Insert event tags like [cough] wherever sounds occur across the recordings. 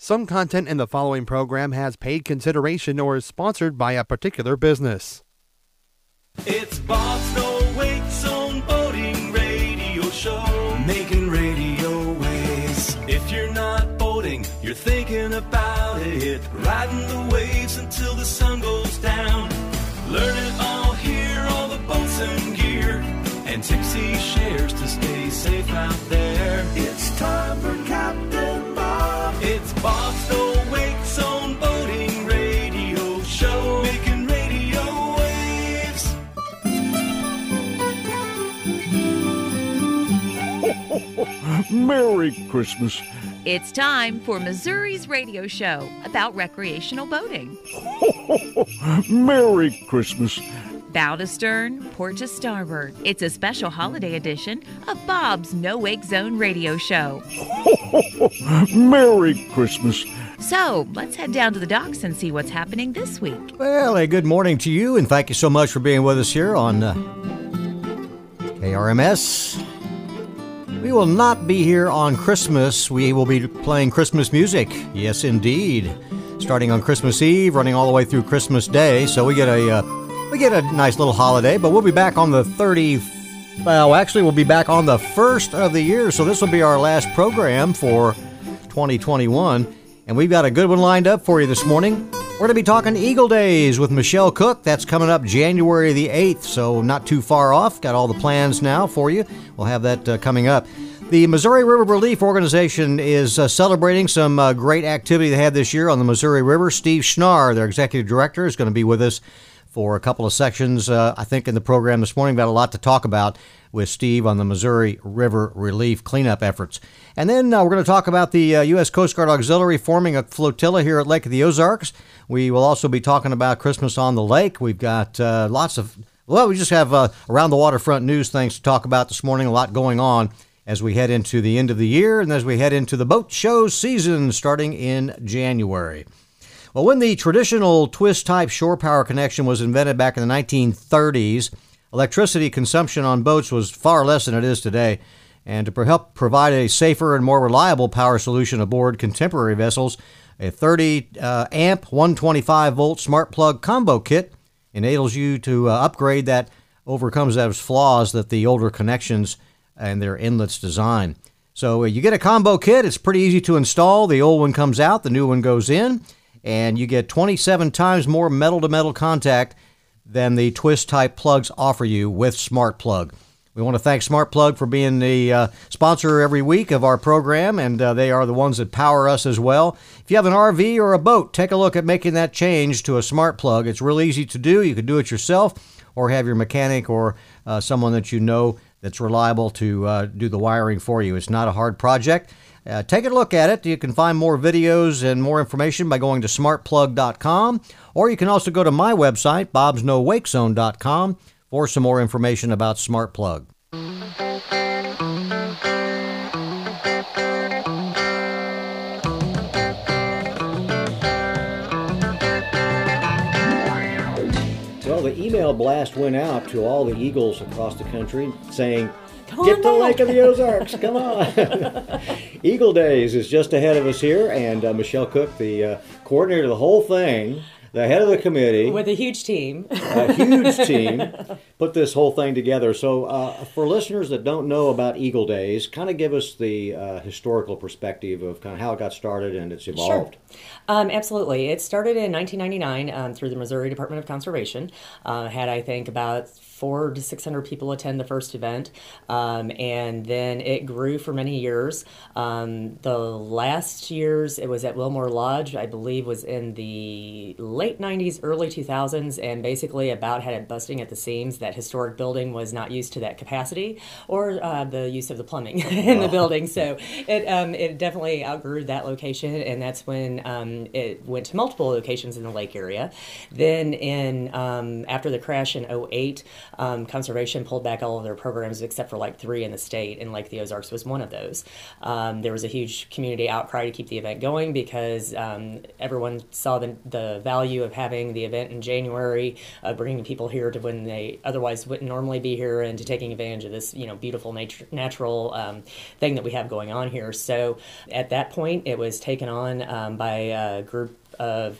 Some content in the following program has paid consideration or is sponsored by a particular business. It's Bob's No Zone Boating Radio Show, making radio waves. If you're not boating, you're thinking about it. Riding the waves until the sun goes down. Learn it all here, all the boats and gear. And Tipsy shares to stay safe out there. It's time for Captain. It's Bob's No Wake Zone Boating Radio Show, making radio waves. Merry Christmas. It's time for Missouri's radio show about recreational boating. [laughs] Merry Christmas. Bow to stern, port to starboard. It's a special holiday edition of Bob's No Wake Zone radio show. [laughs] Merry Christmas. So let's head down to the docks and see what's happening this week. Well, a good morning to you, and thank you so much for being with us here on uh, KRMS. We will not be here on Christmas. We will be playing Christmas music. Yes, indeed. Starting on Christmas Eve, running all the way through Christmas Day. So we get a uh, we get a nice little holiday. But we'll be back on the 30. Well, actually, we'll be back on the first of the year. So this will be our last program for 2021. And we've got a good one lined up for you this morning. We're going to be talking Eagle Days with Michelle Cook. That's coming up January the 8th, so not too far off. Got all the plans now for you. We'll have that uh, coming up. The Missouri River Relief Organization is uh, celebrating some uh, great activity they had this year on the Missouri River. Steve Schnarr, their executive director, is going to be with us for a couple of sections, uh, I think, in the program this morning. We've got a lot to talk about with Steve on the Missouri River relief cleanup efforts. And then uh, we're going to talk about the uh, U.S. Coast Guard Auxiliary forming a flotilla here at Lake of the Ozarks. We will also be talking about Christmas on the lake. We've got uh, lots of, well, we just have uh, around the waterfront news things to talk about this morning, a lot going on as we head into the end of the year and as we head into the boat show season starting in January. Well, when the traditional twist type shore power connection was invented back in the 1930s, electricity consumption on boats was far less than it is today. And to help provide a safer and more reliable power solution aboard contemporary vessels, a 30 uh, amp 125 volt smart plug combo kit enables you to uh, upgrade that overcomes those flaws that the older connections and their inlets design. So uh, you get a combo kit, it's pretty easy to install. The old one comes out, the new one goes in, and you get 27 times more metal to metal contact than the twist type plugs offer you with Smart Plug. We want to thank Smart Plug for being the uh, sponsor every week of our program, and uh, they are the ones that power us as well. If you have an RV or a boat, take a look at making that change to a Smart Plug. It's real easy to do. You can do it yourself, or have your mechanic or uh, someone that you know that's reliable to uh, do the wiring for you. It's not a hard project. Uh, take a look at it. You can find more videos and more information by going to smartplug.com, or you can also go to my website, bobsnowakezone.com, for some more information about Smart Plug. Well, the email blast went out to all the Eagles across the country saying, Come Get to back." Lake of the Ozarks, come on. [laughs] Eagle Days is just ahead of us here, and uh, Michelle Cook, the uh, coordinator of the whole thing, the head of the committee, with a huge team. a huge [laughs] team, put this whole thing together. So, uh, for listeners that don't know about Eagle Days, kind of give us the uh, historical perspective of kind of how it got started and it's evolved. Um, absolutely. It started in 1999 um, through the Missouri Department of Conservation. Uh, had, I think, about four to 600 people attend the first event. Um, and then it grew for many years. Um, the last years, it was at Wilmore Lodge, I believe, was in the late 90s, early 2000s, and basically about had it busting at the seams. That historic building was not used to that capacity or uh, the use of the plumbing [laughs] in the building. So it, um, it definitely outgrew that location, and that's when um, it went to multiple locations in the lake area. Then, in um, after the crash in 08, um, conservation pulled back all of their programs except for like three in the state, and Lake the Ozarks was one of those. Um, there was a huge community outcry to keep the event going because um, everyone saw the, the value of having the event in January, uh, bringing people here to when they otherwise wouldn't normally be here, and to taking advantage of this, you know, beautiful nature, natural um, thing that we have going on here. So at that point, it was taken on um, by a group of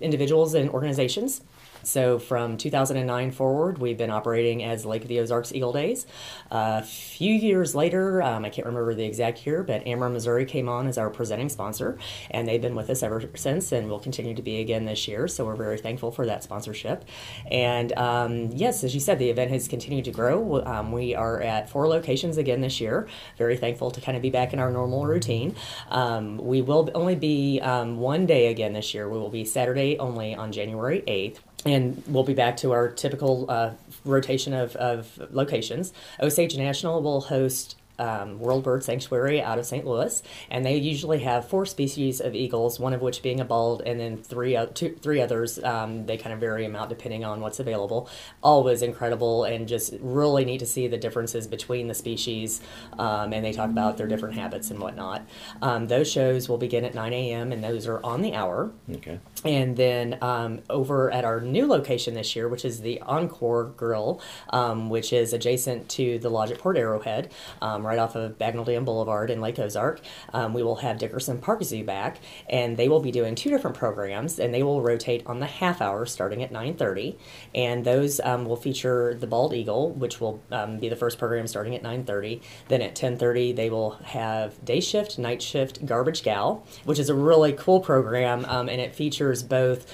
individuals and organizations. So from 2009 forward, we've been operating as Lake of the Ozarks Eagle Days. A few years later, um, I can't remember the exact year, but Ameren Missouri came on as our presenting sponsor, and they've been with us ever since, and will continue to be again this year. So we're very thankful for that sponsorship. And um, yes, as you said, the event has continued to grow. Um, we are at four locations again this year. Very thankful to kind of be back in our normal routine. Um, we will only be um, one day again this year. We will be Saturday only on January 8th and we'll be back to our typical uh, rotation of, of locations. Osage National will host um, World Bird Sanctuary out of St. Louis, and they usually have four species of eagles, one of which being a bald, and then three other three others. Um, they kind of vary them out depending on what's available. Always incredible, and just really neat to see the differences between the species. Um, and they talk about their different habits and whatnot. Um, those shows will begin at 9 a.m. and those are on the hour. Okay. And then um, over at our new location this year, which is the Encore Grill, um, which is adjacent to the lodge at Port Arrowhead, um, right off of Bagnell Dam Boulevard in Lake Ozark, um, we will have Dickerson Park Zoo back, and they will be doing two different programs, and they will rotate on the half hour starting at 9:30, and those um, will feature the Bald Eagle, which will um, be the first program starting at 9:30. Then at 10:30 they will have day shift, night shift, Garbage Gal, which is a really cool program, um, and it features both.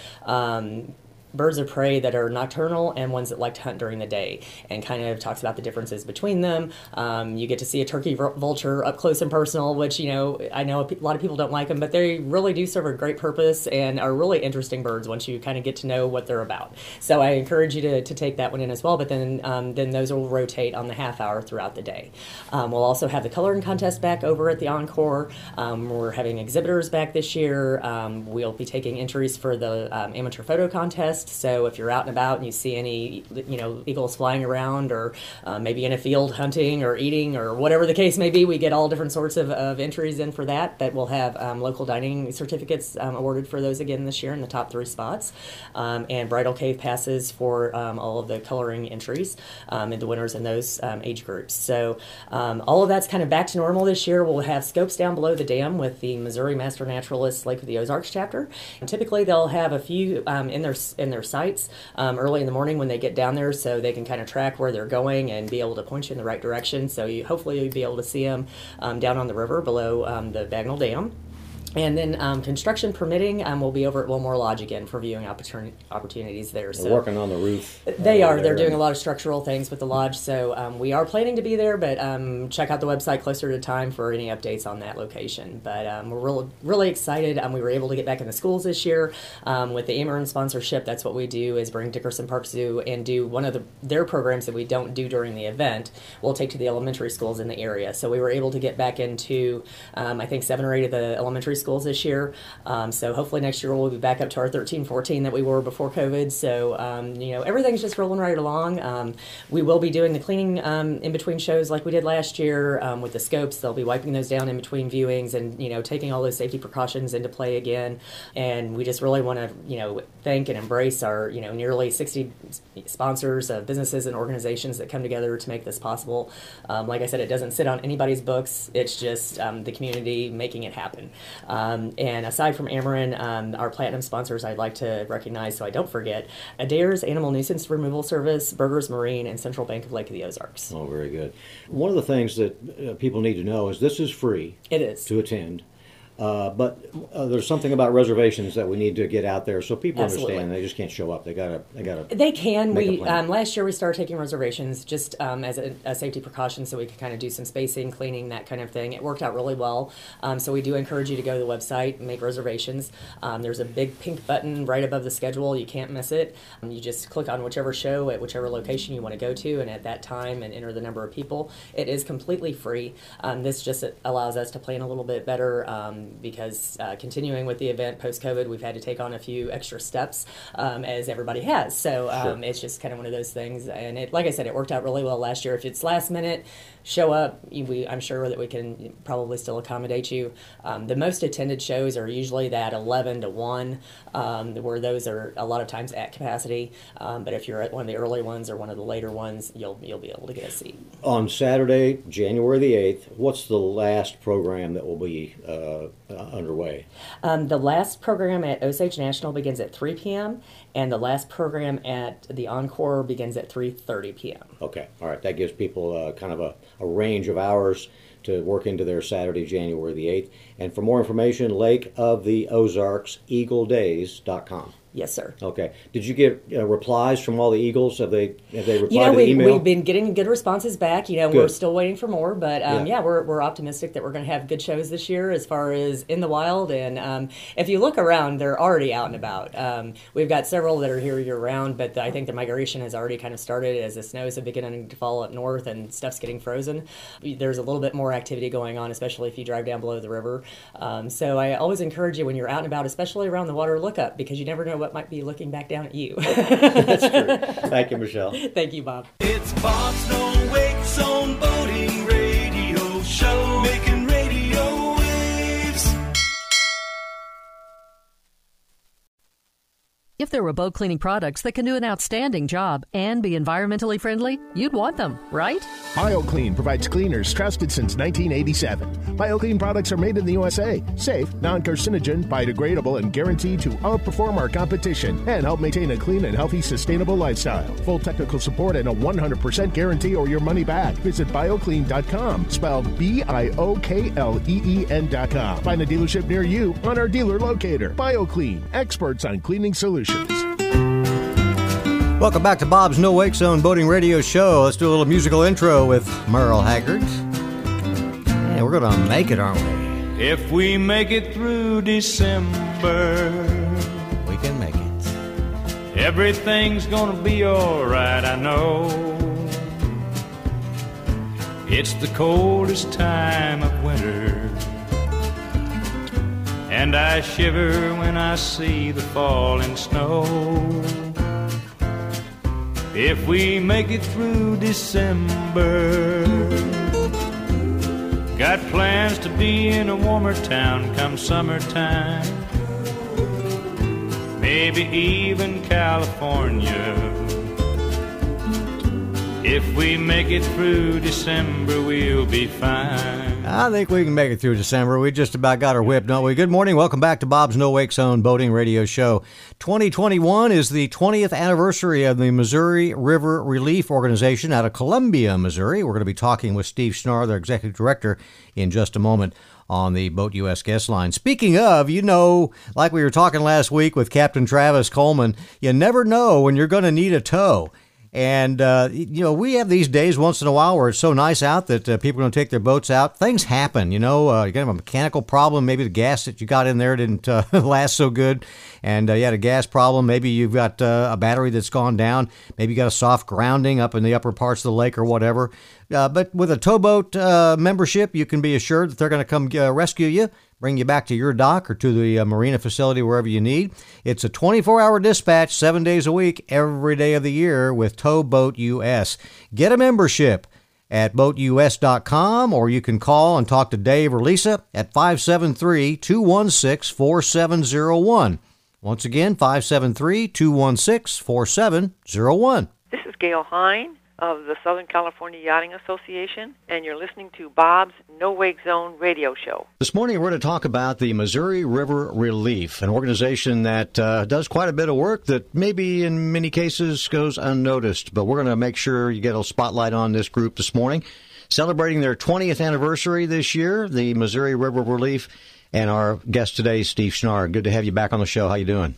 Birds of prey that are nocturnal and ones that like to hunt during the day and kind of talks about the differences between them. Um, you get to see a turkey vulture up close and personal which you know i know a lot of people don't like them but they really do serve a great purpose and are really interesting birds once you kind of get to know what they're about. So i encourage you to, to take that one in as well but then um, then those will rotate on the half hour throughout the day. Um, we'll also have the coloring contest back over at the encore. Um, we're having exhibitors back this year. Um, we'll be taking entries for the um, amateur photo contest so if you're out and about and you see any, you know, eagles flying around or uh, maybe in a field hunting or eating or whatever the case may be, we get all different sorts of, of entries in for that. That we'll have um, local dining certificates um, awarded for those again this year in the top three spots, um, and bridal cave passes for um, all of the coloring entries um, and the winners in those um, age groups. So um, all of that's kind of back to normal this year. We'll have scopes down below the dam with the Missouri Master Naturalists Lake of the Ozarks chapter. And typically they'll have a few um, in their in their sites um, early in the morning when they get down there, so they can kind of track where they're going and be able to point you in the right direction. So you hopefully you'll be able to see them um, down on the river below um, the Bagnell Dam. And then um, construction permitting, um, we'll be over at Wilmore Lodge again for viewing opportuni- opportunities there. They're working on the roof. they uh, are. They're doing a lot of structural things with the lodge, so um, we are planning to be there. But um, check out the website closer to time for any updates on that location. But um, we're really, really excited. Um, we were able to get back in the schools this year um, with the Ameren sponsorship. That's what we do is bring Dickerson Park Zoo and do one of the, their programs that we don't do during the event. We'll take to the elementary schools in the area. So we were able to get back into, um, I think, seven or eight of the elementary schools this year. Um, so hopefully next year we'll be back up to our 13, 14 that we were before COVID. So, um, you know, everything's just rolling right along. Um, we will be doing the cleaning um, in between shows like we did last year um, with the scopes. They'll be wiping those down in between viewings and, you know, taking all those safety precautions into play again. And we just really want to, you know, thank and embrace our, you know, nearly 60 sponsors of businesses and organizations that come together to make this possible. Um, like I said, it doesn't sit on anybody's books. It's just um, the community making it happen. Um, and aside from Ameren, um, our platinum sponsors, I'd like to recognize so I don't forget Adair's Animal Nuisance Removal Service, Burgers Marine, and Central Bank of Lake of the Ozarks. Oh, very good. One of the things that uh, people need to know is this is free It is. to attend. Uh, but uh, there's something about reservations that we need to get out there so people Absolutely. understand they just can't show up. They gotta, they gotta. They can. We um, last year we started taking reservations just um, as a, a safety precaution, so we could kind of do some spacing, cleaning, that kind of thing. It worked out really well. Um, so we do encourage you to go to the website and make reservations. Um, there's a big pink button right above the schedule. You can't miss it. Um, you just click on whichever show at whichever location you want to go to, and at that time, and enter the number of people. It is completely free. Um, this just allows us to plan a little bit better. Um, because uh, continuing with the event post COVID, we've had to take on a few extra steps um, as everybody has. So um, it's just kind of one of those things. And it, like I said, it worked out really well last year. If it's last minute, show up. We, I'm sure that we can probably still accommodate you. Um, the most attended shows are usually that 11 to 1, um, where those are a lot of times at capacity. Um, but if you're at one of the early ones or one of the later ones, you'll you'll be able to get a seat. On Saturday, January the 8th, what's the last program that will be uh, uh, underway? Um, the last program at Osage National begins at 3 p.m. and the last program at the Encore begins at 3:30 p.m. Okay, all right. That gives people uh, kind of a, a range of hours to work into their Saturday, January the 8th. And for more information, Lake of the Ozarks, eagledays.com. Yes, sir. Okay. Did you get uh, replies from all the Eagles? Have they have they replied You know, to the we, email? we've been getting good responses back. You know, we're still waiting for more, but um, Yeah. yeah. we're, we're optimistic that we're going to have good shows this year as far as in the wild. And um, if you look around, they're already out and about. Um, we've got several that are here year round, but I think the migration has already kind of started as the snows have beginning to fall up north and stuff's getting frozen. There's a little bit more activity going on, especially if you drive down below the river. Um, so I always encourage you when you're out and about, especially around the water, look up because you never know what might be looking back down at you. [laughs] That's true. Thank you, Michelle. Thank you, Bob. It's Bob's No Wake Zone Boating If there were boat cleaning products that can do an outstanding job and be environmentally friendly, you'd want them, right? BioKleen provides cleaners trusted since 1987. BioKleen products are made in the USA, safe, non-carcinogen, biodegradable, and guaranteed to outperform our competition and help maintain a clean and healthy, sustainable lifestyle. Full technical support and a 100% guarantee or your money back. Visit biokleen.com, spelled B-I-O-K-L-E-E-N.com. Find a dealership near you on our dealer locator. BioKleen, experts on cleaning solutions. Welcome back to Bob's No Wake Zone Boating Radio Show. Let's do a little musical intro with Merle Haggard. Yeah, we're going to make it, aren't we? If we make it through December, We can make it. everything's gonna be alright, I know. It's the coldest time of winter. And I shiver when I see the falling snow. If we make it through December, got plans to be in a warmer town come summertime. Maybe even California. If we make it through December, we'll be fine. I think we can make it through December. We just about got our whip, don't we? Good morning. Welcome back to Bob's No Wake Zone Boating Radio Show. 2021 is the 20th anniversary of the Missouri River Relief Organization out of Columbia, Missouri. We're going to be talking with Steve Schnarr, their executive director, in just a moment on the Boat US guest line. Speaking of, you know, like we were talking last week with Captain Travis Coleman, you never know when you're going to need a tow. And, uh, you know, we have these days once in a while where it's so nice out that uh, people are going to take their boats out. Things happen, you know. Uh, you got a mechanical problem. Maybe the gas that you got in there didn't uh, [laughs] last so good. And uh, you had a gas problem. Maybe you've got uh, a battery that's gone down. Maybe you got a soft grounding up in the upper parts of the lake or whatever. But with a towboat membership, you can be assured that they're going to come rescue you bring you back to your dock or to the uh, marina facility wherever you need. It's a 24 hour dispatch, seven days a week, every day of the year with Towboat US. Get a membership at boatus.com or you can call and talk to Dave or Lisa at 573 216 4701. Once again, 573 216 4701. This is Gail Hine of the Southern California Yachting Association, and you're listening to Bob's No Wake Zone radio show. This morning, we're going to talk about the Missouri River Relief, an organization that uh, does quite a bit of work that maybe in many cases goes unnoticed. But we're going to make sure you get a spotlight on this group this morning. Celebrating their 20th anniversary this year, the Missouri River Relief, and our guest today, Steve Schnarr. Good to have you back on the show. How you doing?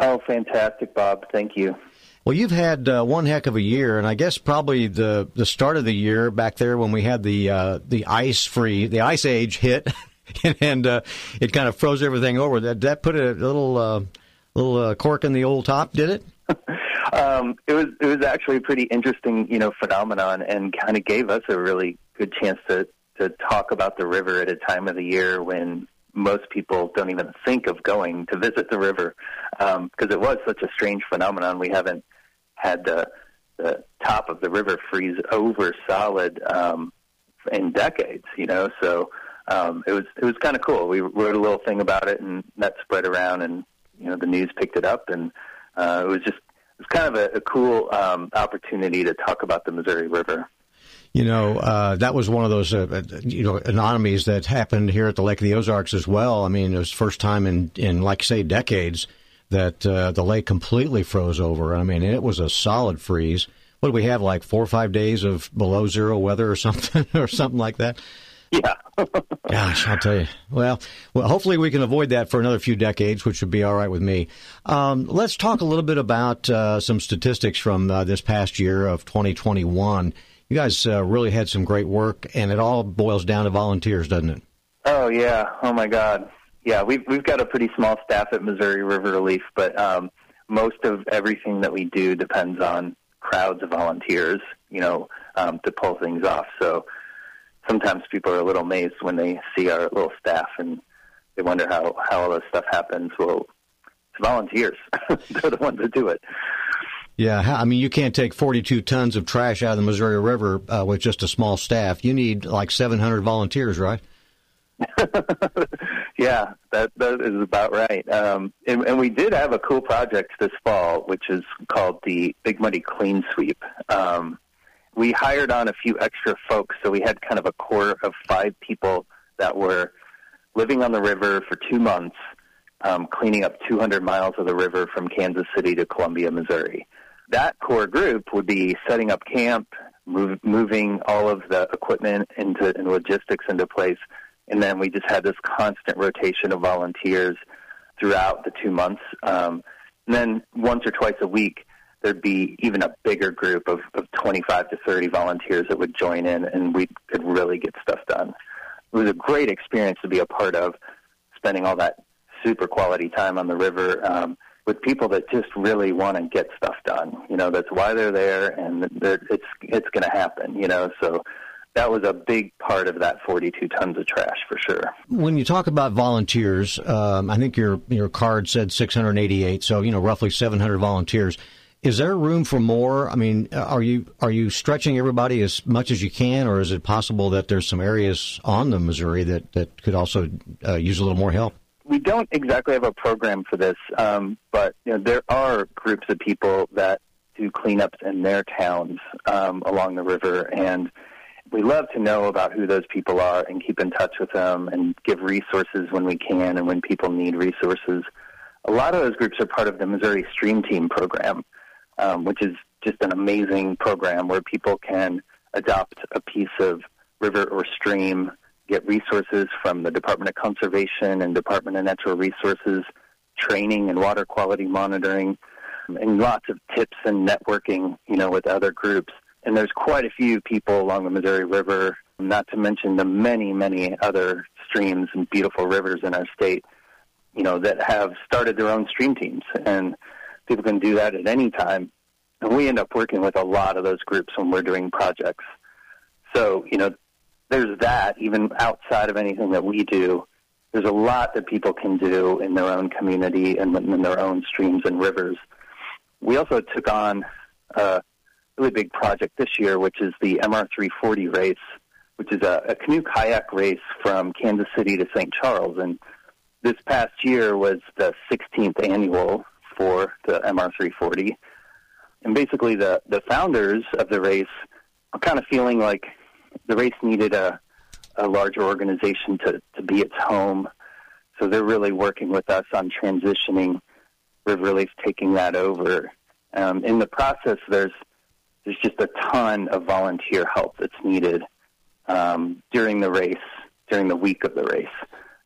Oh, fantastic, Bob. Thank you. Well, you've had uh, one heck of a year, and I guess probably the the start of the year back there when we had the uh, the ice free, the ice age hit, [laughs] and uh, it kind of froze everything over. That that put a little uh, little uh, cork in the old top, did it? [laughs] Um, it was it was actually a pretty interesting, you know, phenomenon, and kind of gave us a really good chance to to talk about the river at a time of the year when most people don't even think of going to visit the river because it was such a strange phenomenon. We haven't had the the top of the river freeze over solid um, in decades, you know. So um, it was it was kind of cool. We wrote a little thing about it, and that spread around, and you know the news picked it up, and uh, it was just it was kind of a, a cool um, opportunity to talk about the Missouri River. You know, uh, that was one of those, uh, you know, anomalies that happened here at the Lake of the Ozarks as well. I mean, it was first time in, in like say, decades that uh, the lake completely froze over. I mean, it was a solid freeze. What do we have, like four or five days of below zero weather or [laughs] something, or something like that? Yeah. [laughs] Gosh, I'll tell you. Well, well, hopefully we can avoid that for another few decades, which would be all right with me. Um, let's talk a little bit about uh, some statistics from uh, this past year of 2021. You guys uh, really had some great work, and it all boils down to volunteers, doesn't it? Oh yeah. Oh my God. Yeah, we've we've got a pretty small staff at Missouri River Relief, but um, most of everything that we do depends on crowds of volunteers. You know, um, to pull things off. So sometimes people are a little amazed when they see our little staff and they wonder how how all this stuff happens. Well, it's volunteers. [laughs] They're the ones that do it. Yeah, I mean, you can't take 42 tons of trash out of the Missouri River uh, with just a small staff. You need like 700 volunteers, right? [laughs] yeah, that that is about right. Um, and, and we did have a cool project this fall, which is called the Big Muddy Clean Sweep. Um, we hired on a few extra folks, so we had kind of a core of five people that were living on the river for two months, um, cleaning up 200 miles of the river from Kansas City to Columbia, Missouri. That core group would be setting up camp, move, moving all of the equipment into and logistics into place, and then we just had this constant rotation of volunteers throughout the two months. Um, and then once or twice a week, there'd be even a bigger group of, of 25 to 30 volunteers that would join in, and we could really get stuff done. It was a great experience to be a part of, spending all that super quality time on the river um, with people that just really want to get stuff done. You know, that's why they're there, and they're, it's it's going to happen. You know, so that was a big part of that 42 tons of trash for sure. When you talk about volunteers, um, I think your your card said 688, so you know roughly 700 volunteers. Is there room for more? I mean, are you are you stretching everybody as much as you can, or is it possible that there's some areas on the Missouri that that could also uh, use a little more help? We don't exactly have a program for this, um, but you know, there are groups of people that do cleanups in their towns um, along the river, and we love to know about who those people are and keep in touch with them and give resources when we can and when people need resources. A lot of those groups are part of the Missouri Stream Team program um, which is just an amazing program where people can adopt a piece of river or stream, get resources from the Department of Conservation and Department of Natural Resources, training and water quality monitoring, um, and lots of tips and networking, you know, with other groups. And there's quite a few people along the Missouri River, not to mention the many, many other streams and beautiful rivers in our state, you know, that have started their own stream teams. And people can do that at any time. And we end up working with a lot of those groups when we're doing projects. So, you know, there's that, even outside of anything that we do. There's a lot that people can do in their own community and in their own streams and rivers. We also took on a really big project this year, which is the MR340 race, which is a, a canoe kayak race from Kansas City to St. Charles. And this past year was the 16th annual for the MR340. And basically, the, the founders of the race are kind of feeling like the race needed a, a larger organization to, to be its home. So they're really working with us on transitioning River Relief, taking that over. Um, in the process, there's there's just a ton of volunteer help that's needed um, during the race, during the week of the race.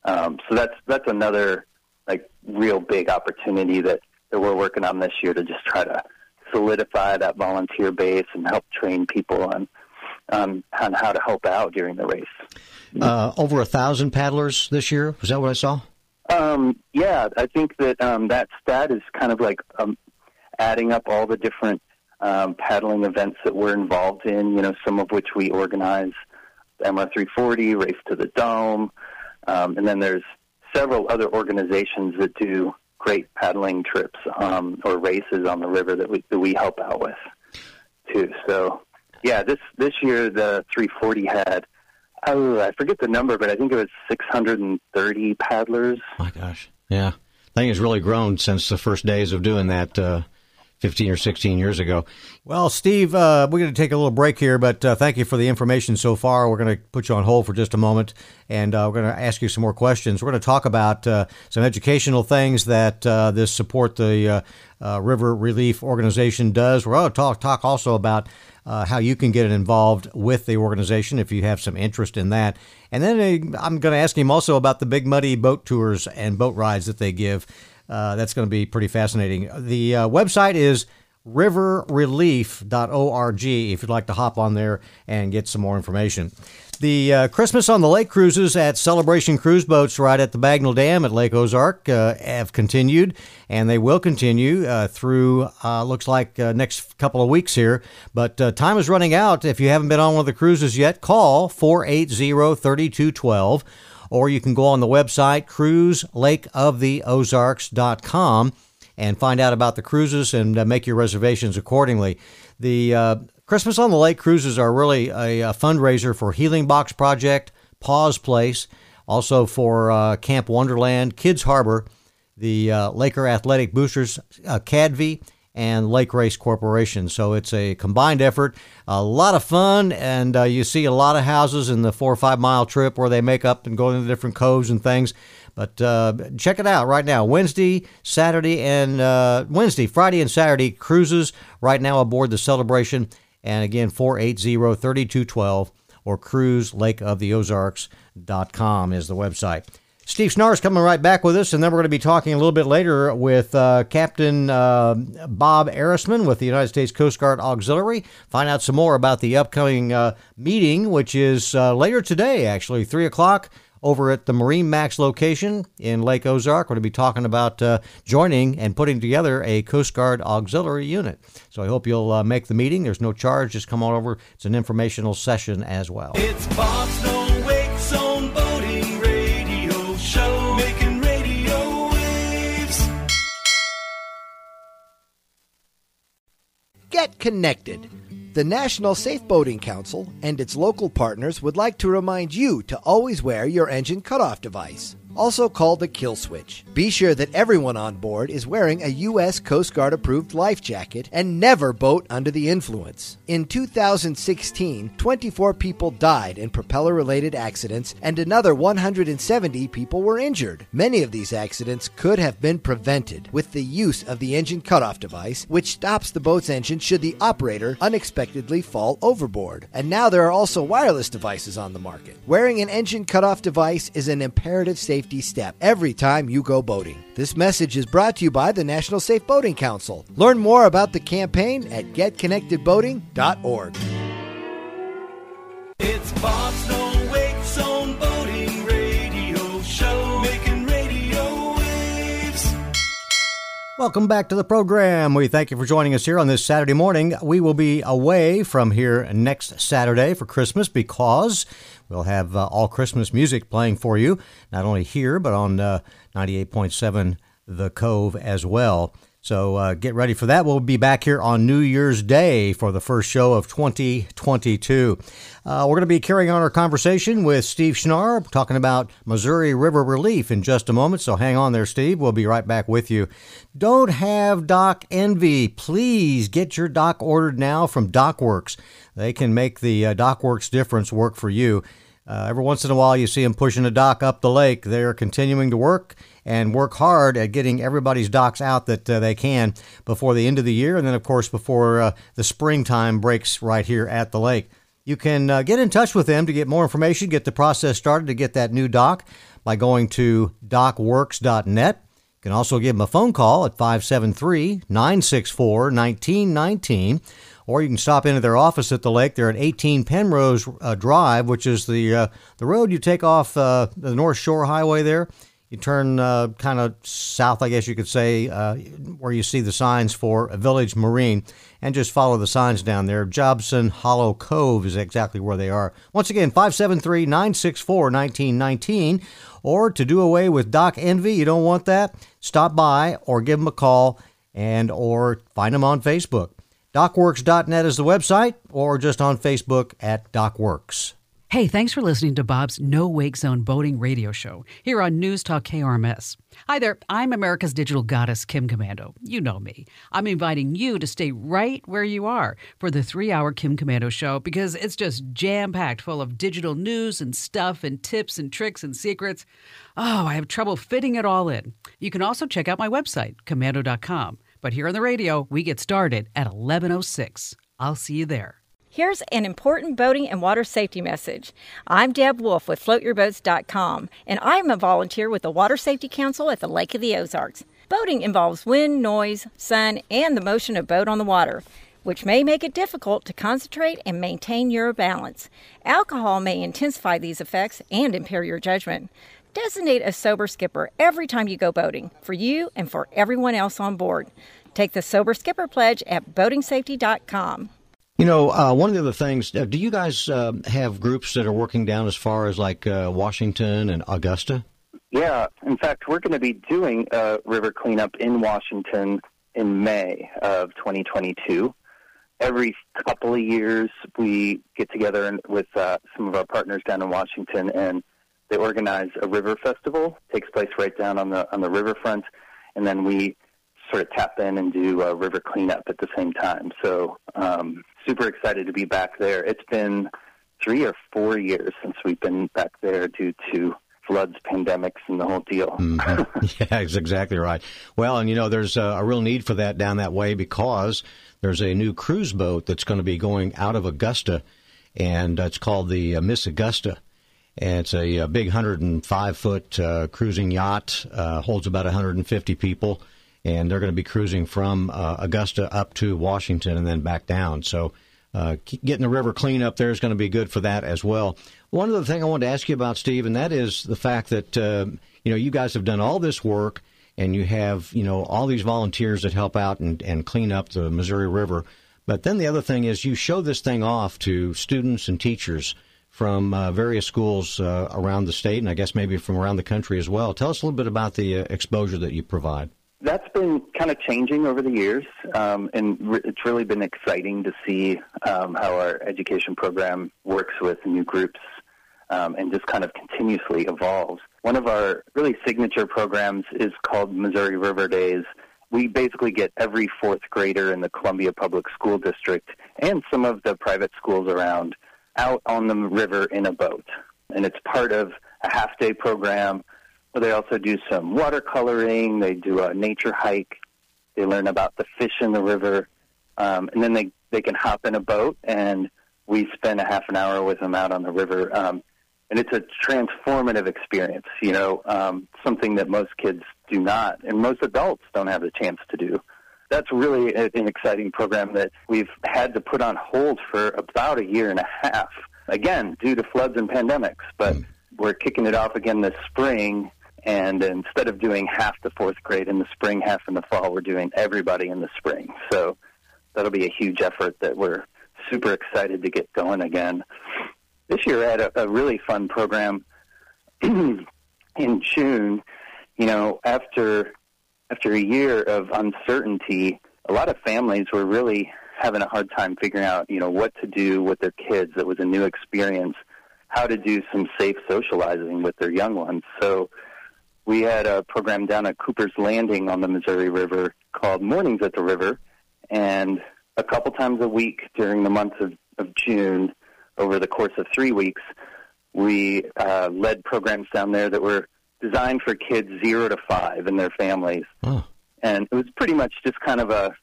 Um, so that's that's another like real big opportunity that that we're working on this year to just try to solidify that volunteer base and help train people on um, on how to help out during the race. Uh, over a thousand paddlers this year. Was that what I saw? Um, yeah, I think that um, that stat is kind of like um, adding up all the different um, paddling events that we're involved in. You know, some of which we organize: MR340, Race to the Dome, um, and then there's several other organizations that do great paddling trips um, or races on the river that we that we help out with too. So yeah, this this year the 340 had oh I forget the number, but I think it was 630 paddlers. My gosh, yeah, thing has really grown since the first days of doing that. Uh, 15 or 16 years ago. Well, Steve, uh, we're going to take a little break here, but uh, thank you for the information so far. We're going to put you on hold for just a moment, and uh, we're going to ask you some more questions. We're going to talk about uh, some educational things that uh, this Support the uh, River Relief organization does. We're going to talk, talk also about how you can get involved with the organization if you have some interest in that. And then I'm going to ask him also about the Big Muddy boat tours and boat rides that they give. Uh, that's going to be pretty fascinating. The uh, website is riverrelief.org if you'd like to hop on there and get some more information. The uh, Christmas on the Lake cruises at Celebration Cruise Boats right at the Bagnell Dam at Lake Ozark uh, have continued, and they will continue uh, through, uh, looks like, uh, next couple of weeks here. But uh, time is running out. If you haven't been on one of the cruises yet, call 480 3212 or you can go on the website cruiselakeoftheozarks.com and find out about the cruises and uh, make your reservations accordingly. The uh, Christmas on the Lake cruises are really a, a, fundraiser for Healing Box Project, Pause Place, also for uh, Camp Wonderland, Kids Harbor, the uh, Laker Athletic Boosters, uh, Cadvy, and Lake Race Corporation. So it's a combined effort, a lot of fun, and uh, you see a lot of houses in the four or five mile trip where they make up and go into different coves and things. But uh, check it out right now. Wednesday, Saturday, and uh, Wednesday, Friday, and Saturday cruises right now aboard the celebration. And again, 480 3212 or cruiselakeoftheozarks.com is the website. Steve Schnarr's coming right back with us, and then we're going to be talking a little bit later with uh, Captain uh, Bob Arisman with the United States Coast Guard Auxiliary. Find out some more about the upcoming uh, meeting, which is uh, later today, actually, 3 o'clock over at the Marine Max location in Lake Ozark. We're going to be talking about uh, joining and putting together a Coast Guard auxiliary unit. So I hope you'll uh, make the meeting. There's no charge. Just come on over. It's an informational session as well. It's Bob's No Wake Zone Boating Radio Show, making radio waves. Get connected. The National Safe Boating Council and its local partners would like to remind you to always wear your engine cutoff device also called the kill switch. Be sure that everyone on board is wearing a U.S. Coast Guard approved life jacket and never boat under the influence. In 2016, 24 people died in propeller related accidents and another 170 people were injured. Many of these accidents could have been prevented with the use of the engine cutoff device, which stops the boat's engine should the operator unexpectedly fall overboard. And now there are also wireless devices on the market. Wearing an engine cutoff device is an imperative safety safety step every time you go boating. This message is brought to you by the National Safe Boating Council. Learn more about the campaign at getconnectedboating.org. It's Bob's No Wake Zone Boating Radio Show, making radio waves. Welcome back to the program. We thank you for joining us here on this Saturday morning. We will be away from here next Saturday for Christmas because We'll have uh, all Christmas music playing for you, not only here, but on uh, 98.7 The Cove as well. So uh, get ready for that. We'll be back here on New Year's Day for the first show of 2022. Uh, we're going to be carrying on our conversation with Steve Schnarr, talking about Missouri River Relief in just a moment. So hang on there, Steve. We'll be right back with you. Don't have dock envy. Please get your dock ordered now from DockWorks. They can make the uh, DockWorks difference work for you. Uh, every once in a while, you see them pushing a dock up the lake. They are continuing to work and work hard at getting everybody's docks out that uh, they can before the end of the year, and then, of course, before uh, the springtime breaks right here at the lake. You can uh, get in touch with them to get more information, get the process started to get that new dock by going to dockworks.net. You can also give them a phone call at 573 964 1919 or you can stop into their office at the lake. They're at 18 Penrose uh, Drive, which is the uh, the road you take off uh, the North Shore Highway there You turn uh, kind of south, I guess you could say, uh, where you see the signs for Village Marine, and just follow the signs down there. Jobson Hollow Cove is exactly where they are. Once again, 573 964 1919. Or to do away with Doc Envy, you don't want that? Stop by or give them a call and or find them on Facebook. DockWorks.net is the website, or just on Facebook at DockWorks. Hey, thanks for listening to Bob's No Wake Zone Boating Radio Show here on News Talk KRMS. Hi there, I'm America's digital goddess, Kim Komando. You know me. I'm inviting you to stay right where you are for the three hour Kim Komando show because it's just jam packed full of digital news and stuff and tips and tricks and secrets. Oh, I have trouble fitting it all in. You can also check out my website, komando.com. But here on the radio, we get started at 1106. I'll see you there. Here's an important boating and water safety message. I'm Deb Wolf with FloatYourBoats.com, and I'm a volunteer with the Water Safety Council at the Lake of the Ozarks. Boating involves wind, noise, sun, and the motion of boat on the water, which may make it difficult to concentrate and maintain your balance. Alcohol may intensify these effects and impair your judgment. Designate a sober skipper every time you go boating, for you and for everyone else on board. Take the Sober Skipper Pledge at boatingsafety.com. You know, uh, one of the other things, uh, do you guys uh, have groups that are working down as far as like uh, Washington and Augusta? Yeah, in fact, we're going to be doing a river cleanup in Washington in May of 2022. Every couple of years, we get together with uh, some of our partners down in Washington, and they organize a river festival. It takes place right down on the on the riverfront, and then we sort of tap in and do a river cleanup at the same time. So um, super excited to be back there. It's been three or four years since we've been back there due to floods, pandemics, and the whole deal. mm-hmm. [laughs] [laughs] Yeah, that's exactly right. Well, and you know, there's a, a, real need for that down that way because there's a new cruise boat that's going to be going out of Augusta, and it's called the uh, Miss Augusta. And it's a, a big 105 foot uh, cruising yacht, uh, holds about 150 people and they're going to be cruising from uh, Augusta up to Washington and then back down. So uh, getting the river clean up there is going to be good for that as well. One other thing I wanted to ask you about, Steve, and that is the fact that uh, you know you guys have done all this work and you have you know all these volunteers that help out and, and clean up the Missouri River. But then the other thing is you show this thing off to students and teachers from uh, various schools uh, around the state and I guess maybe from around the country as well. Tell us a little bit about the uh, exposure that you provide. That's been kind of changing over the years, um, and re- it's really been exciting to see um, how our education program works with new groups um, and just kind of continuously evolves. One of our really signature programs is called Missouri River Days. We basically get every fourth grader in the Columbia Public School District and some of the private schools around out on the river in a boat. And it's part of a half day program they also do some watercoloring. They do a nature hike. They learn about the fish in the river, um, and then they they can hop in a boat, and we spend a half an hour with them out on the river. Um, and it's a transformative experience. You know, um, something that most kids do not, and most adults don't have the chance to do. That's really an exciting program that we've had to put on hold for about a year and a half. Again, due to floods and pandemics, but mm. we're kicking it off again this spring and instead of doing half the fourth grade in the spring, half in the fall, we're doing everybody in the spring. So that'll be a huge effort that we're super excited to get going again. This year I had a, a really fun program [clears throat] in June. You know, after after a year of uncertainty, a lot of families were really having a hard time figuring out, you know, what to do with their kids. It was a new experience, how to do some safe socializing with their young ones. So we had a program down at Cooper's Landing on the Missouri River called Mornings at the River, and a couple times a week during the month of, of June, over the course of three weeks, we uh, led programs down there that were designed for kids zero to five and their families. Oh. And it was pretty much just kind of a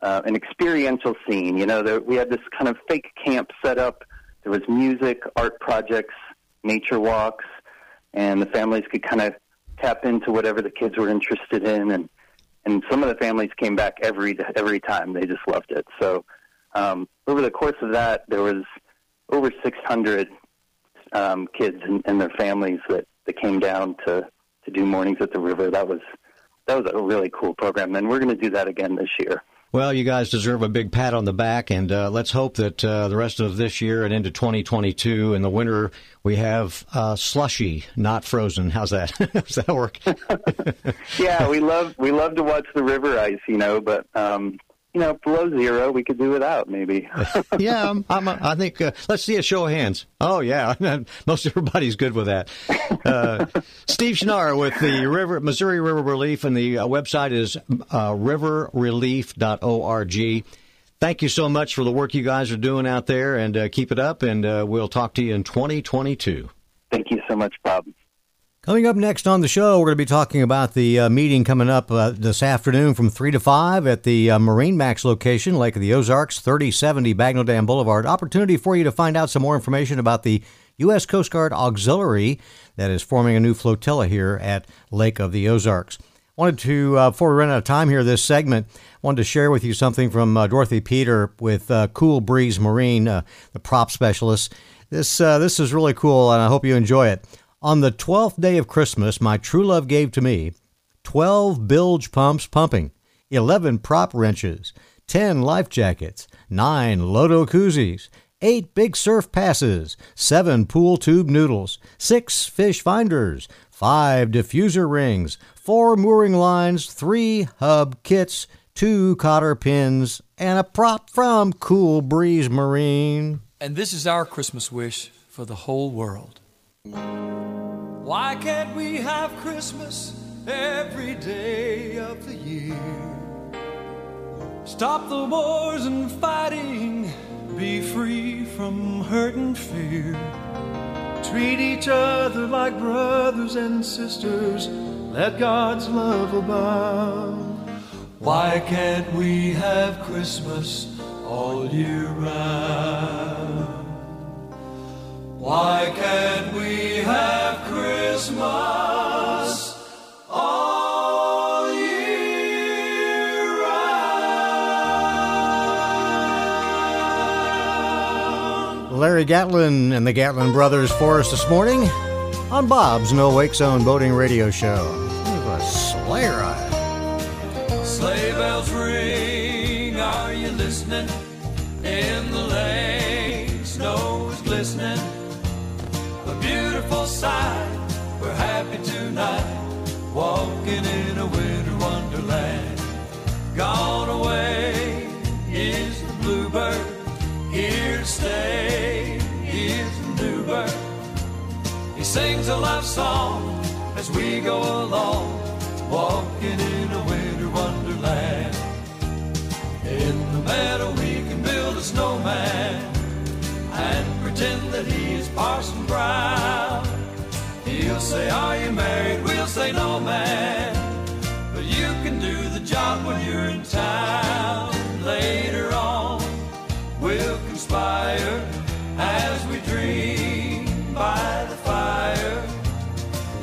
uh, an experiential scene. You know, there, we had this kind of fake camp set up. There was music, art projects, nature walks, and the families could kind of tap into whatever the kids were interested in, and and some of the families came back every every time. They just loved it. So um, over the course of that, there was over 600 um, kids and, and their families that, that came down to to do mornings at the river. That was that was a really cool program, and we're going to do that again this year. Well, you guys deserve a big pat on the back, and uh, let's hope that uh, the rest of this year and into 2022 in the winter we have uh, slushy, not frozen. How's that? [laughs] Does that work? [laughs] yeah, we love we love to watch the river ice, you know, but um, you know, below zero, we could do without maybe. [laughs] yeah, I'm, I'm, I think uh, let's see a show of hands. Oh yeah, [laughs] most everybody's good with that. Uh, Steve Schnarr with the River Missouri River Relief, and the uh, website is uh, riverrelief.org. Thank you so much for the work you guys are doing out there, and uh, keep it up. And uh, we'll talk to you in 2022. Thank you so much, Bob. Coming up next on the show, we're going to be talking about the uh, meeting coming up uh, this afternoon from 3 to 5 at the uh, MarineMax location, Lake of the Ozarks, 3070 Bagnell Dam Boulevard. Opportunity for you to find out some more information about the U.S. Coast Guard Auxiliary that is forming a new flotilla here at Lake of the Ozarks. Wanted to, uh, before we run out of time here, this segment, wanted to share with you something from uh, Dorothy Peter with uh, Cool Breeze Marine, the prop specialist. This, this is really cool, and I hope you enjoy it. On the twelfth day of Christmas, my true love gave to me 12 bilge pumps pumping, 11 prop wrenches, 10 life jackets, 9 Loto koozies, 8 big surf passes, 7 pool tube noodles, 6 fish finders, 5 diffuser rings, 4 mooring lines, 3 hub kits, 2 cotter pins, and a prop from Cool Breeze Marine. And this is our Christmas wish for the whole world. Why can't we have Christmas every day of the year? Stop the wars and fighting, be free from hurt and fear. Treat each other like brothers and sisters, let God's love abound. Why can't we have Christmas all year round? Why can't we have Christmas all year round? Larry Gatlin and the Gatlin brothers for us this morning on Bob's No Wake Zone Boating Radio Show. a sleigh ride. Sleigh bells ring, are you listening? In the lane, snow is glistening sight. We're happy tonight, walking in a winter wonderland. Gone away is the bluebird, here to stay is the new bird. He sings a love song as we go along, walking in a winter wonderland. In the meadow we can build a snowman and pretend that he is Parson Brown. He'll say, Are you married? We'll say, No, man. But you can do the job when you're in town. Later on, we'll conspire as we dream by the fire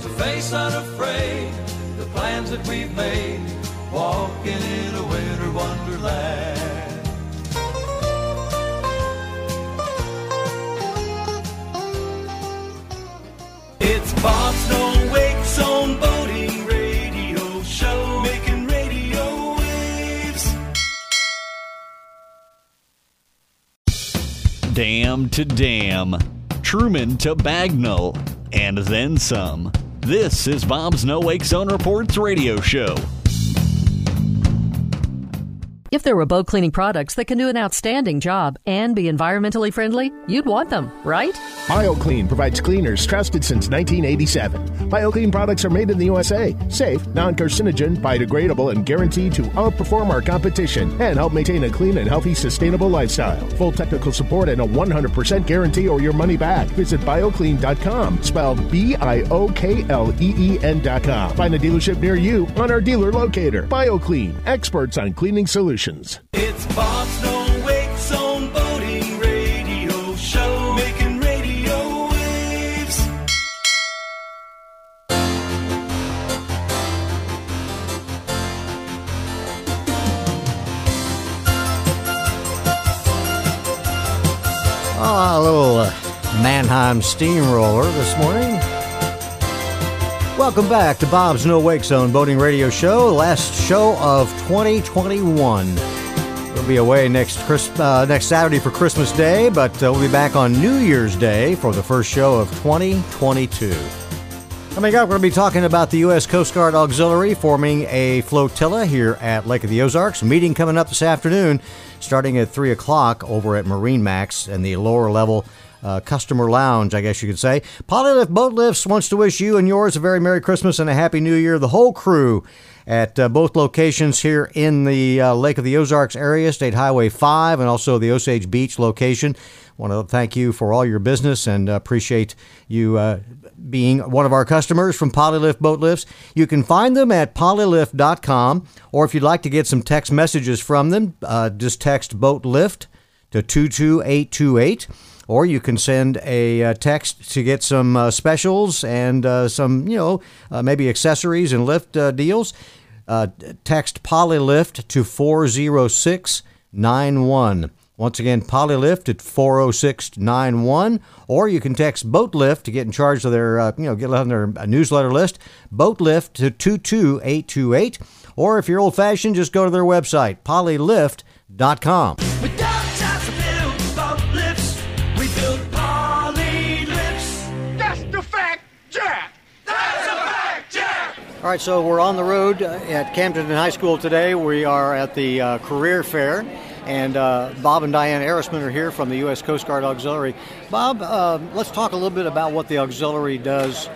to face unafraid the plans that we've made, Wake Zone Boating Radio Show, making radio waves. Dam to dam, Truman to Bagnell, and then some. This is Bob's No Wake Zone Reports radio show. If there were boat cleaning products that can do an outstanding job and be environmentally friendly, you'd want them, right? BioKleen provides cleaners trusted since 1987. BioKleen products are made in the USA, safe, non carcinogen, biodegradable, and guaranteed to outperform our competition and help maintain a clean and healthy, sustainable lifestyle. Full technical support and a 100% guarantee or your money back. Visit biokleen.com, spelled B I O K L E E N.com. Find a dealership near you on our dealer locator. BioKleen, experts on cleaning solutions. It's Bob's No Wake Zone Boating Radio Show, making radio waves. Oh, a little uh, Mannheim steamroller this morning. Welcome back to Bob's No Wake Zone Boating Radio Show, last show of 2021. We'll be away next Chris, uh, next Saturday for Christmas Day, but uh, we'll be back on New Year's Day for the first show of 2022. Coming up, we're going to be talking about the U.S. Coast Guard Auxiliary forming a flotilla here at Lake of the Ozarks. Meeting coming up this afternoon, starting at 3 o'clock over at Marine Max and the lower level uh, customer lounge, I guess you could say. Polylift Boat Lifts wants to wish you and yours a very Merry Christmas and a Happy New Year. The whole crew at uh, both locations here in the uh, Lake of the Ozarks area, State Highway 5, and also the Osage Beach location. Want to thank you for all your business and appreciate you uh, being one of our customers from Polylift Boat Lifts. You can find them at polylift.com, or if you'd like to get some text messages from them, uh, just text Boat Lift to 22828 or you can send a uh, text to get some uh, specials and some, you know, maybe accessories and lift deals. Uh, text Polylift to 40691. Once again, Polylift at 40691. Or you can text Boatlift to get in charge of their, you know, get on their newsletter list. Boatlift to 22828. Or if you're old fashioned, just go to their website, polylift.com. All right, so we're on the road at Camden High School today. We are at the uh, career fair, and uh, Bob and Diane Arisman are here from the U.S. Coast Guard Auxiliary. Bob, uh, let's talk a little bit about what the auxiliary does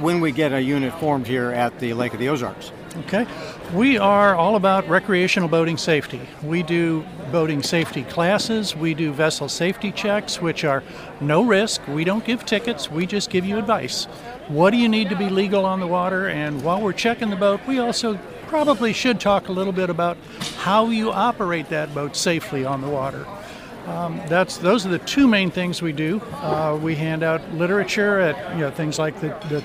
when we get a unit formed here at the Lake of the Ozarks. Okay. We are all about recreational boating safety. We do boating safety classes, we do vessel safety checks, which are no risk. We don't give tickets, we just give you advice. What do you need to be legal on the water? And while we're checking the boat, we also probably should talk a little bit about how you operate that boat safely on the water. Um, that's those are the two main things we do. Uh, we hand out literature at you know things like the, the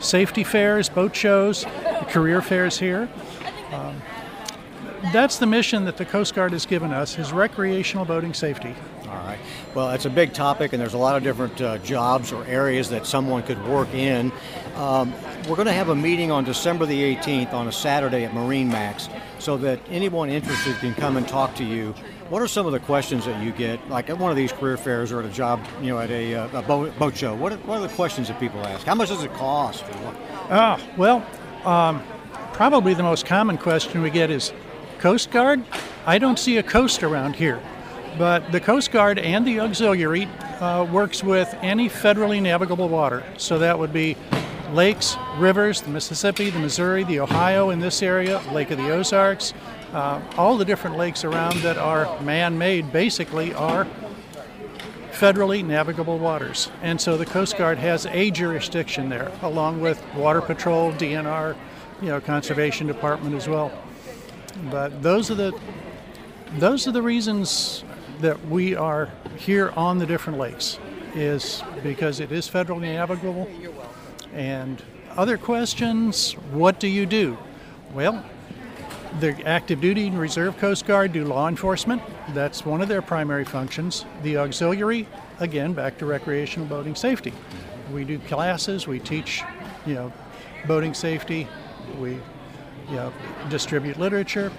safety fairs, boat shows, career fairs here. Um, that's the mission that the Coast Guard has given us: is recreational boating safety. All right. Well, it's a big topic, and there's a lot of different uh, jobs or areas that someone could work in. Um, we're going to have a meeting on December the 18th on a Saturday at Marine Max, so that anyone interested can come and talk to you. What are some of the questions that you get, like at one of these career fairs or at a job, you know, at a, uh, a boat, boat, show? What are, what are the questions that people ask? How much does it cost? Ah, well, um, probably the most common question we get is, Coast Guard? I don't see a coast around here. But the Coast Guard and the auxiliary uh, works with any federally navigable water. So that would be lakes, rivers, the Mississippi, the Missouri, the Ohio in this area, Lake of the Ozarks, uh, all the different lakes around that are man made basically are federally navigable waters. And so the Coast Guard has a jurisdiction there, along with Water Patrol, DNR, you know, Conservation Department as well. But those are the those are the reasons that we are here on the different lakes is because it is federally navigable. And other questions, what do you do? Well, the active duty and reserve coast guard do law enforcement. That's one of their primary functions. The auxiliary, again, back to recreational boating safety. We do classes, we teach, you know, boating safety, we you know, distribute literature,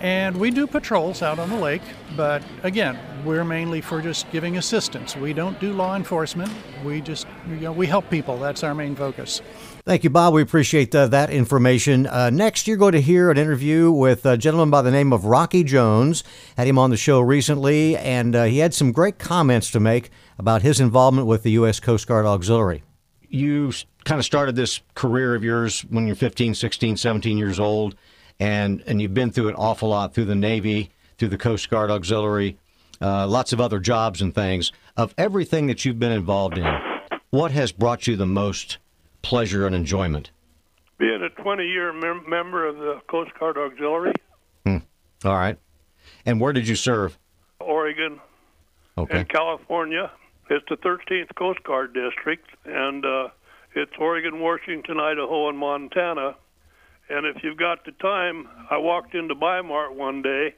and we do patrols out on the lake, but again, we're mainly for just giving assistance. We don't do law enforcement. We just, you know, we help people. That's our main focus. Thank you, Bob. We appreciate uh, that information. Uh, next, you're going to hear an interview with a gentleman by the name of Rocky Jones. Had him on the show recently, and uh, he had some great comments to make about his involvement with the U.S. Coast Guard Auxiliary. You kind of started this career of yours when you're 15, 16, 17 years old and and you've been through an awful lot through the Navy, through the Coast Guard Auxiliary, uh, lots of other jobs and things. Of everything that you've been involved in, what has brought you the most pleasure and enjoyment? Being a 20-year mem- member of the Coast Guard Auxiliary. Hmm. All right. And where did you serve? Oregon okay. and California. It's the 13th Coast Guard District, and uh, it's Oregon, Washington, Idaho, and Montana. And if you've got the time, I walked into Bi-Mart one day,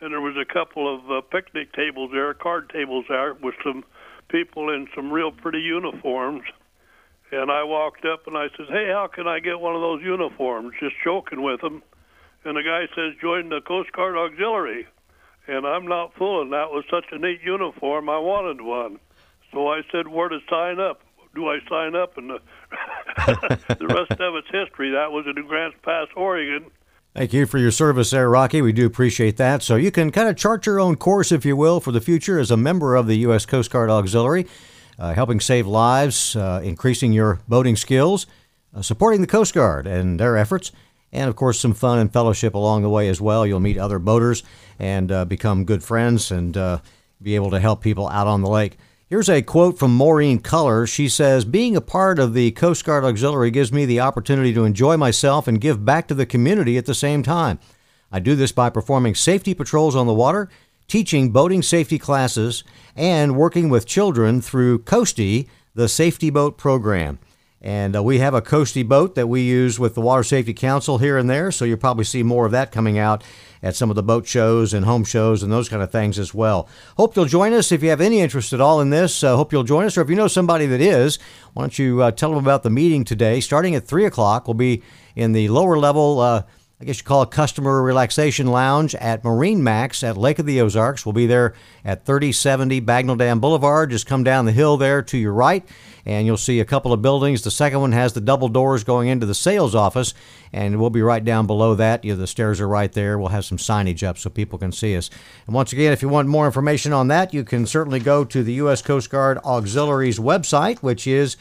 and there was a couple of uh, picnic tables there, card tables there, with some people in some real pretty uniforms. And I walked up and I says, "Hey, how can I get one of those uniforms?" Just joking with him. And the guy says, "Join the Coast Guard Auxiliary." And I'm not fooling. That was such a neat uniform. I wanted one. So I said, "Where to sign up?" Do I sign up? And the, [laughs] the rest of it's history. That was in Grants Pass, Oregon. Thank you for your service there, Rocky. We do appreciate that. So you can kind of chart your own course, if you will, for the future as a member of the U.S. Coast Guard Auxiliary, helping save lives, uh, increasing your boating skills, uh, supporting the Coast Guard and their efforts, and of course some fun and fellowship along the way as well. You'll meet other boaters and uh, become good friends and uh, be able to help people out on the lake. Here's a quote from Maureen Culler. She says, Being a part of the Coast Guard Auxiliary gives me the opportunity to enjoy myself and give back to the community at the same time. I do this by performing safety patrols on the water, teaching boating safety classes, and working with children through Coastie, the safety boat program. And uh, we have a Coastie boat that we use with the Water Safety Council here and there, so you'll probably see more of that coming out at some of the boat shows and home shows and those kind of things as well. Hope you'll join us if you have any interest at all in this. Uh, hope you'll join us, or if you know somebody that is, why don't you uh, tell them about the meeting today? Starting at 3 o'clock, we'll be in the lower level. I guess you call it customer relaxation lounge at Marine Max at Lake of the Ozarks. We'll be there at 3070 Bagnell Dam Boulevard. Just come down the hill there to your right, and you'll see a couple of buildings. The second one has the double doors going into the sales office, and we'll be right down below that. You know, the stairs are right there. We'll have some signage up so people can see us. And once again, if you want more information on that, you can certainly go to the U.S. Coast Guard Auxiliaries website, which is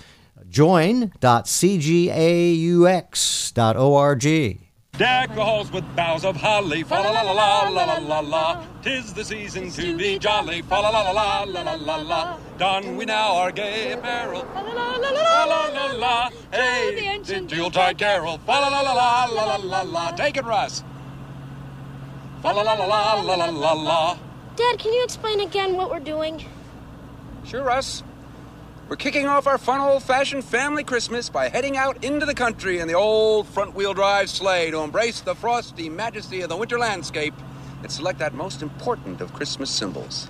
join.cgaux.org. Deck the halls with boughs of holly, fa la la la la la la la la. Tis the season to be jolly, fa la la la la la la la. Don we now our gay apparel, fa la la la la la la la. Hey, the Yuletide carol, fa la la la la la la la la. Take it, Russ. Fa la la la la la la la la. Dad, can you explain again what we're doing? Sure, Russ. We're kicking off our fun old fashioned family Christmas by heading out into the country in the old front wheel drive sleigh to embrace the frosty majesty of the winter landscape and select that most important of Christmas symbols.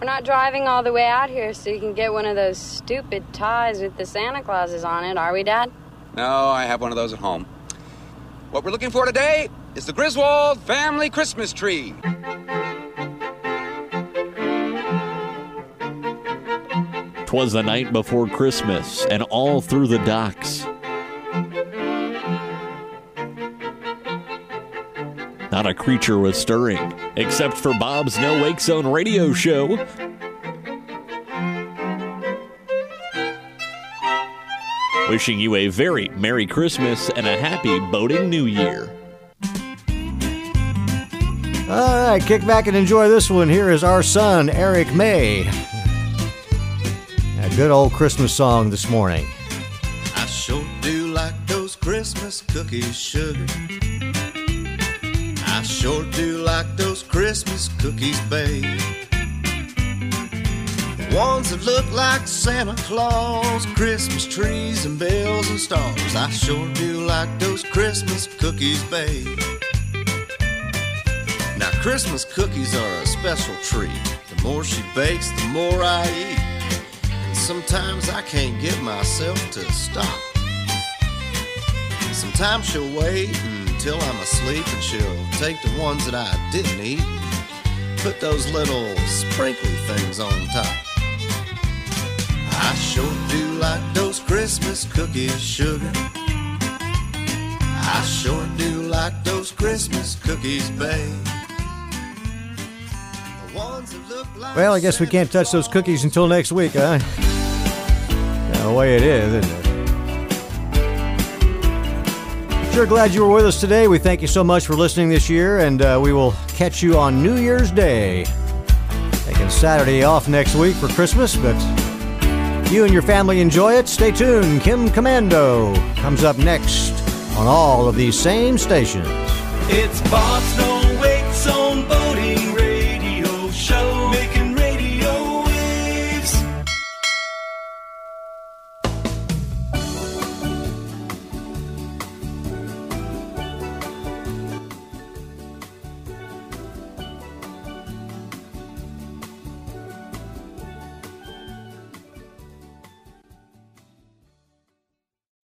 We're not driving all the way out here so you can get one of those stupid ties with the Santa Clauses on it, are we, Dad? No, I have one of those at home. What we're looking for today is the Griswold family Christmas tree. Twas the night before Christmas, and all through the docks. Not a creature was stirring, except for Bob's No Wake Zone radio show. Wishing you a very Merry Christmas and a happy boating New Year. All right, kick back and enjoy this one. Here is our son, Eric May. Good old Christmas song this morning. I sure do like those Christmas cookies, sugar. I sure do like those Christmas cookies, babe. The ones that look like Santa Claus, Christmas trees and bells and stars. I sure do like those Christmas cookies, babe. Now, Christmas cookies are a special treat. The more she bakes, the more I eat. And sometimes I can't get myself to stop. Sometimes she'll wait until I'm asleep and she'll take the ones that I didn't eat, put those little sprinkly things on top. I sure do like those Christmas cookies, sugar. I sure do like those Christmas cookies, babe. Well, I guess we can't touch those cookies until next week, huh? The way it is, isn't it? Sure glad you were with us today. We thank you so much for listening this year, and uh, we will catch you on New Year's Day. Taking Saturday off next week for Christmas, but you and your family enjoy it. Stay tuned. Kim Komando comes up next on all of these same stations. It's Bob's No